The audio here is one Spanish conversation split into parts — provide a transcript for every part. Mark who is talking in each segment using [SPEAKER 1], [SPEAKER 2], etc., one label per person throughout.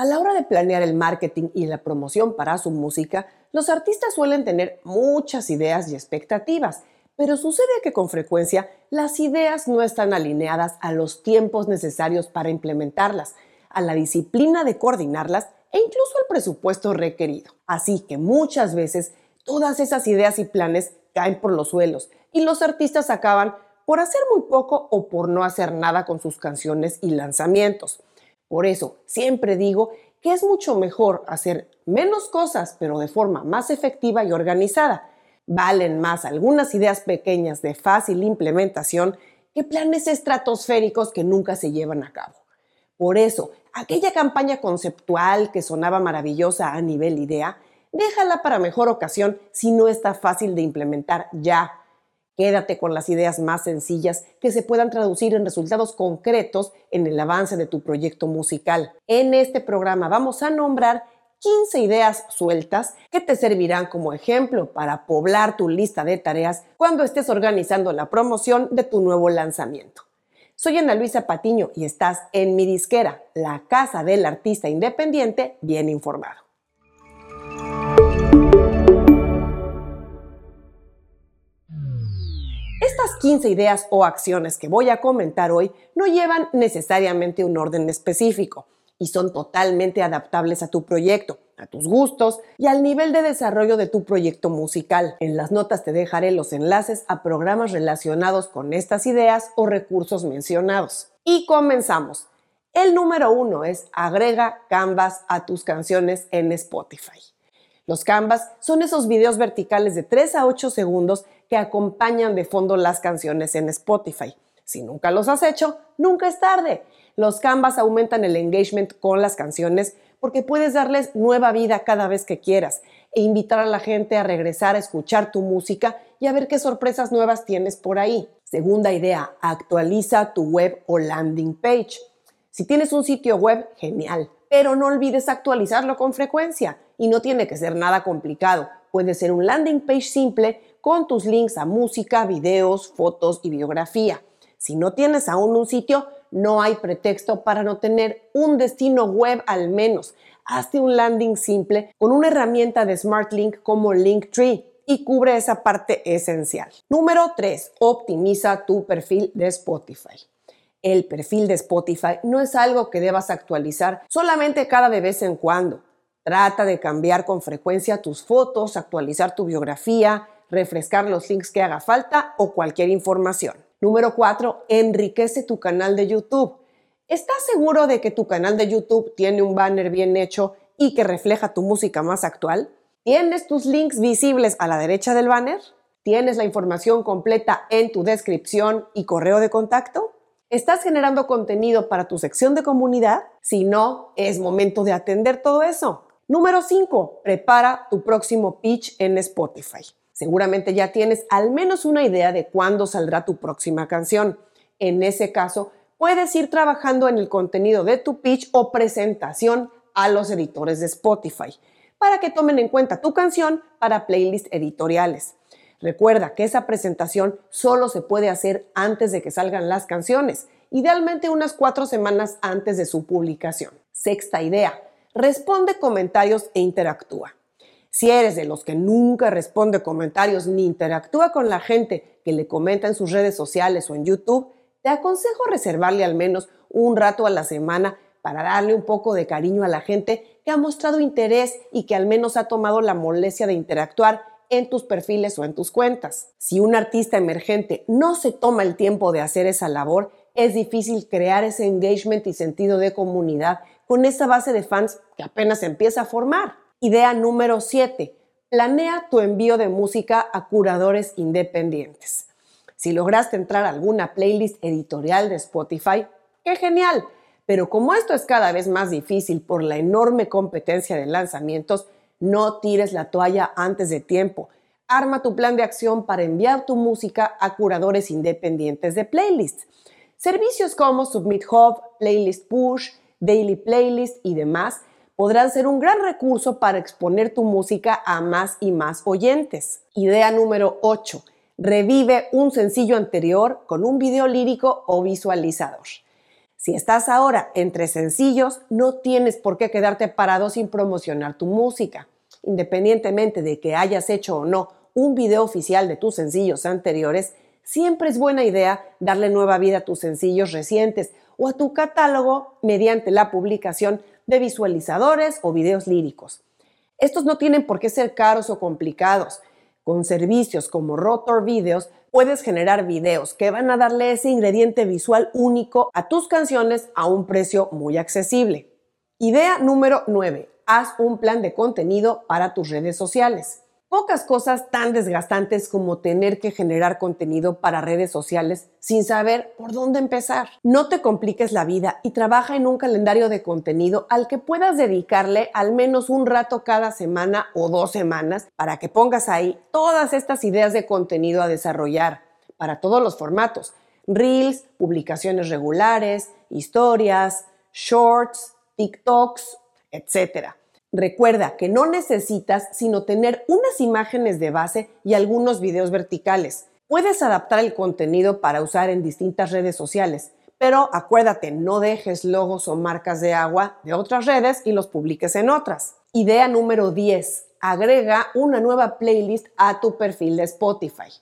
[SPEAKER 1] A la hora de planear el marketing y la promoción para su música, los artistas suelen tener muchas ideas y expectativas, pero sucede que con frecuencia las ideas no están alineadas a los tiempos necesarios para implementarlas, a la disciplina de coordinarlas e incluso al presupuesto requerido. Así que muchas veces todas esas ideas y planes caen por los suelos y los artistas acaban por hacer muy poco o por no hacer nada con sus canciones y lanzamientos. Por eso siempre digo que es mucho mejor hacer menos cosas pero de forma más efectiva y organizada. Valen más algunas ideas pequeñas de fácil implementación que planes estratosféricos que nunca se llevan a cabo. Por eso, aquella campaña conceptual que sonaba maravillosa a nivel idea, déjala para mejor ocasión si no está fácil de implementar ya. Quédate con las ideas más sencillas que se puedan traducir en resultados concretos en el avance de tu proyecto musical. En este programa vamos a nombrar 15 ideas sueltas que te servirán como ejemplo para poblar tu lista de tareas cuando estés organizando la promoción de tu nuevo lanzamiento. Soy Ana Luisa Patiño y estás en mi disquera, la casa del artista independiente bien informado. Estas 15 ideas o acciones que voy a comentar hoy no llevan necesariamente un orden específico y son totalmente adaptables a tu proyecto, a tus gustos y al nivel de desarrollo de tu proyecto musical. En las notas te dejaré los enlaces a programas relacionados con estas ideas o recursos mencionados. Y comenzamos. El número uno es agrega Canvas a tus canciones en Spotify. Los Canvas son esos videos verticales de 3 a 8 segundos que acompañan de fondo las canciones en Spotify. Si nunca los has hecho, nunca es tarde. Los Canvas aumentan el engagement con las canciones porque puedes darles nueva vida cada vez que quieras e invitar a la gente a regresar a escuchar tu música y a ver qué sorpresas nuevas tienes por ahí. Segunda idea, actualiza tu web o landing page. Si tienes un sitio web, genial, pero no olvides actualizarlo con frecuencia y no tiene que ser nada complicado. Puede ser un landing page simple con tus links a música, videos, fotos y biografía. Si no tienes aún un sitio, no hay pretexto para no tener un destino web al menos. Hazte un landing simple con una herramienta de Smart Link como Linktree y cubre esa parte esencial. Número 3. Optimiza tu perfil de Spotify. El perfil de Spotify no es algo que debas actualizar solamente cada de vez en cuando. Trata de cambiar con frecuencia tus fotos, actualizar tu biografía, refrescar los links que haga falta o cualquier información. Número 4. Enriquece tu canal de YouTube. ¿Estás seguro de que tu canal de YouTube tiene un banner bien hecho y que refleja tu música más actual? ¿Tienes tus links visibles a la derecha del banner? ¿Tienes la información completa en tu descripción y correo de contacto? ¿Estás generando contenido para tu sección de comunidad? Si no, es momento de atender todo eso. Número 5. Prepara tu próximo pitch en Spotify. Seguramente ya tienes al menos una idea de cuándo saldrá tu próxima canción. En ese caso, puedes ir trabajando en el contenido de tu pitch o presentación a los editores de Spotify para que tomen en cuenta tu canción para playlists editoriales. Recuerda que esa presentación solo se puede hacer antes de que salgan las canciones, idealmente unas cuatro semanas antes de su publicación. Sexta idea, responde comentarios e interactúa. Si eres de los que nunca responde comentarios ni interactúa con la gente que le comenta en sus redes sociales o en YouTube, te aconsejo reservarle al menos un rato a la semana para darle un poco de cariño a la gente que ha mostrado interés y que al menos ha tomado la molestia de interactuar en tus perfiles o en tus cuentas. Si un artista emergente no se toma el tiempo de hacer esa labor, es difícil crear ese engagement y sentido de comunidad con esa base de fans que apenas empieza a formar. Idea número 7. Planea tu envío de música a curadores independientes. Si lograste entrar a alguna playlist editorial de Spotify, ¡qué genial! Pero como esto es cada vez más difícil por la enorme competencia de lanzamientos, no tires la toalla antes de tiempo. Arma tu plan de acción para enviar tu música a curadores independientes de playlists. Servicios como Submit Hub, Playlist Push, Daily Playlist y demás podrán ser un gran recurso para exponer tu música a más y más oyentes. Idea número 8. Revive un sencillo anterior con un video lírico o visualizador. Si estás ahora entre sencillos, no tienes por qué quedarte parado sin promocionar tu música. Independientemente de que hayas hecho o no un video oficial de tus sencillos anteriores, siempre es buena idea darle nueva vida a tus sencillos recientes o a tu catálogo mediante la publicación de visualizadores o videos líricos. Estos no tienen por qué ser caros o complicados. Con servicios como Rotor Videos puedes generar videos que van a darle ese ingrediente visual único a tus canciones a un precio muy accesible. Idea número 9. Haz un plan de contenido para tus redes sociales. Pocas cosas tan desgastantes como tener que generar contenido para redes sociales sin saber por dónde empezar. No te compliques la vida y trabaja en un calendario de contenido al que puedas dedicarle al menos un rato cada semana o dos semanas para que pongas ahí todas estas ideas de contenido a desarrollar para todos los formatos. Reels, publicaciones regulares, historias, shorts, TikToks, etc. Recuerda que no necesitas sino tener unas imágenes de base y algunos videos verticales. Puedes adaptar el contenido para usar en distintas redes sociales, pero acuérdate, no dejes logos o marcas de agua de otras redes y los publiques en otras. Idea número 10. Agrega una nueva playlist a tu perfil de Spotify.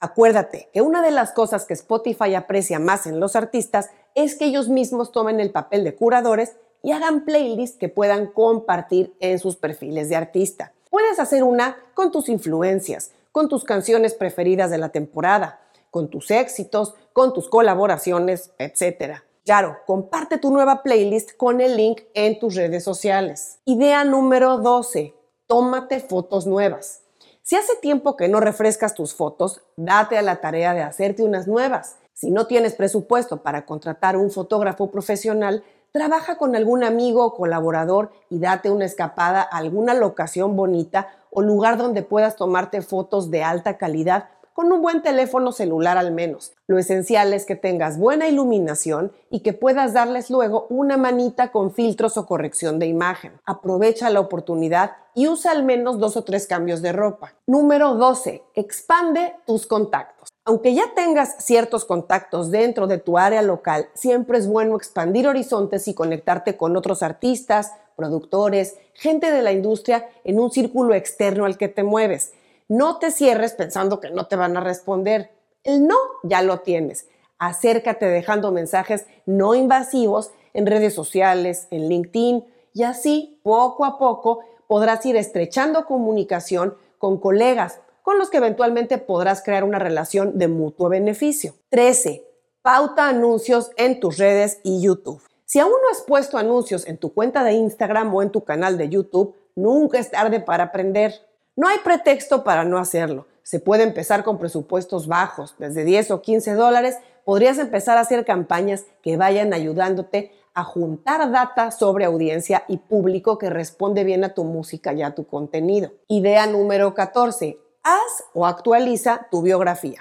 [SPEAKER 1] Acuérdate que una de las cosas que Spotify aprecia más en los artistas es que ellos mismos tomen el papel de curadores y hagan playlists que puedan compartir en sus perfiles de artista. Puedes hacer una con tus influencias, con tus canciones preferidas de la temporada, con tus éxitos, con tus colaboraciones, etc. Claro, comparte tu nueva playlist con el link en tus redes sociales. Idea número 12. Tómate fotos nuevas. Si hace tiempo que no refrescas tus fotos, date a la tarea de hacerte unas nuevas. Si no tienes presupuesto para contratar un fotógrafo profesional, Trabaja con algún amigo o colaborador y date una escapada a alguna locación bonita o lugar donde puedas tomarte fotos de alta calidad con un buen teléfono celular al menos. Lo esencial es que tengas buena iluminación y que puedas darles luego una manita con filtros o corrección de imagen. Aprovecha la oportunidad y usa al menos dos o tres cambios de ropa. Número 12. Expande tus contactos. Aunque ya tengas ciertos contactos dentro de tu área local, siempre es bueno expandir horizontes y conectarte con otros artistas, productores, gente de la industria en un círculo externo al que te mueves. No te cierres pensando que no te van a responder. El no ya lo tienes. Acércate dejando mensajes no invasivos en redes sociales, en LinkedIn y así, poco a poco, podrás ir estrechando comunicación con colegas con los que eventualmente podrás crear una relación de mutuo beneficio. 13. Pauta anuncios en tus redes y YouTube. Si aún no has puesto anuncios en tu cuenta de Instagram o en tu canal de YouTube, nunca es tarde para aprender. No hay pretexto para no hacerlo. Se puede empezar con presupuestos bajos, desde 10 o 15 dólares. Podrías empezar a hacer campañas que vayan ayudándote a juntar data sobre audiencia y público que responde bien a tu música y a tu contenido. Idea número 14 haz o actualiza tu biografía.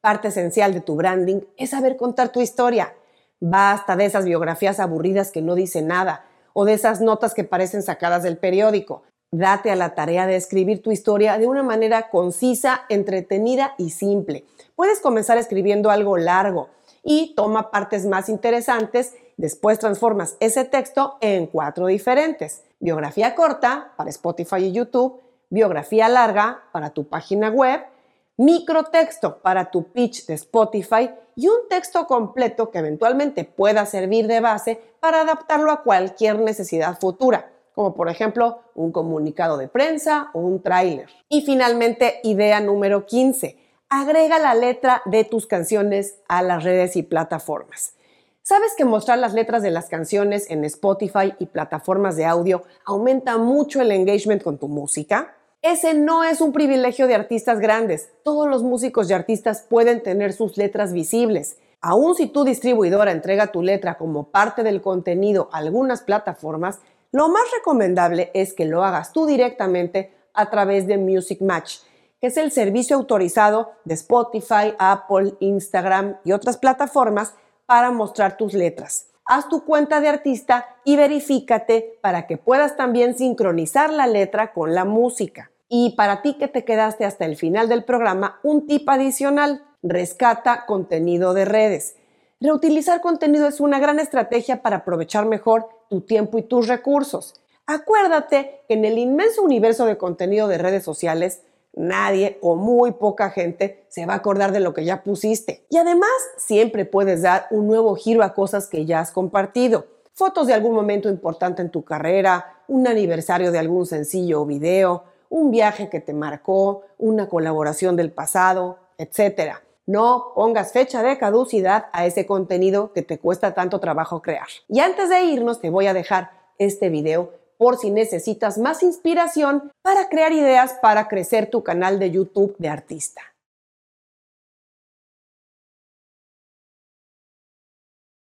[SPEAKER 1] Parte esencial de tu branding es saber contar tu historia. Basta de esas biografías aburridas que no dicen nada o de esas notas que parecen sacadas del periódico. Date a la tarea de escribir tu historia de una manera concisa, entretenida y simple. Puedes comenzar escribiendo algo largo y toma partes más interesantes, después transformas ese texto en cuatro diferentes. Biografía corta para Spotify y YouTube, biografía larga para tu página web, microtexto para tu pitch de Spotify y un texto completo que eventualmente pueda servir de base para adaptarlo a cualquier necesidad futura, como por ejemplo un comunicado de prensa o un tráiler. Y finalmente, idea número 15. Agrega la letra de tus canciones a las redes y plataformas. ¿Sabes que mostrar las letras de las canciones en Spotify y plataformas de audio aumenta mucho el engagement con tu música? Ese no es un privilegio de artistas grandes. Todos los músicos y artistas pueden tener sus letras visibles. Aún si tu distribuidora entrega tu letra como parte del contenido a algunas plataformas, lo más recomendable es que lo hagas tú directamente a través de Music Match, que es el servicio autorizado de Spotify, Apple, Instagram y otras plataformas para mostrar tus letras. Haz tu cuenta de artista y verifícate para que puedas también sincronizar la letra con la música. Y para ti que te quedaste hasta el final del programa, un tip adicional, rescata contenido de redes. Reutilizar contenido es una gran estrategia para aprovechar mejor tu tiempo y tus recursos. Acuérdate que en el inmenso universo de contenido de redes sociales, nadie o muy poca gente se va a acordar de lo que ya pusiste. Y además, siempre puedes dar un nuevo giro a cosas que ya has compartido. Fotos de algún momento importante en tu carrera, un aniversario de algún sencillo o video, un viaje que te marcó, una colaboración del pasado, etc. No pongas fecha de caducidad a ese contenido que te cuesta tanto trabajo crear. Y antes de irnos te voy a dejar este video por si necesitas más inspiración para crear ideas para crecer tu canal de YouTube de artista.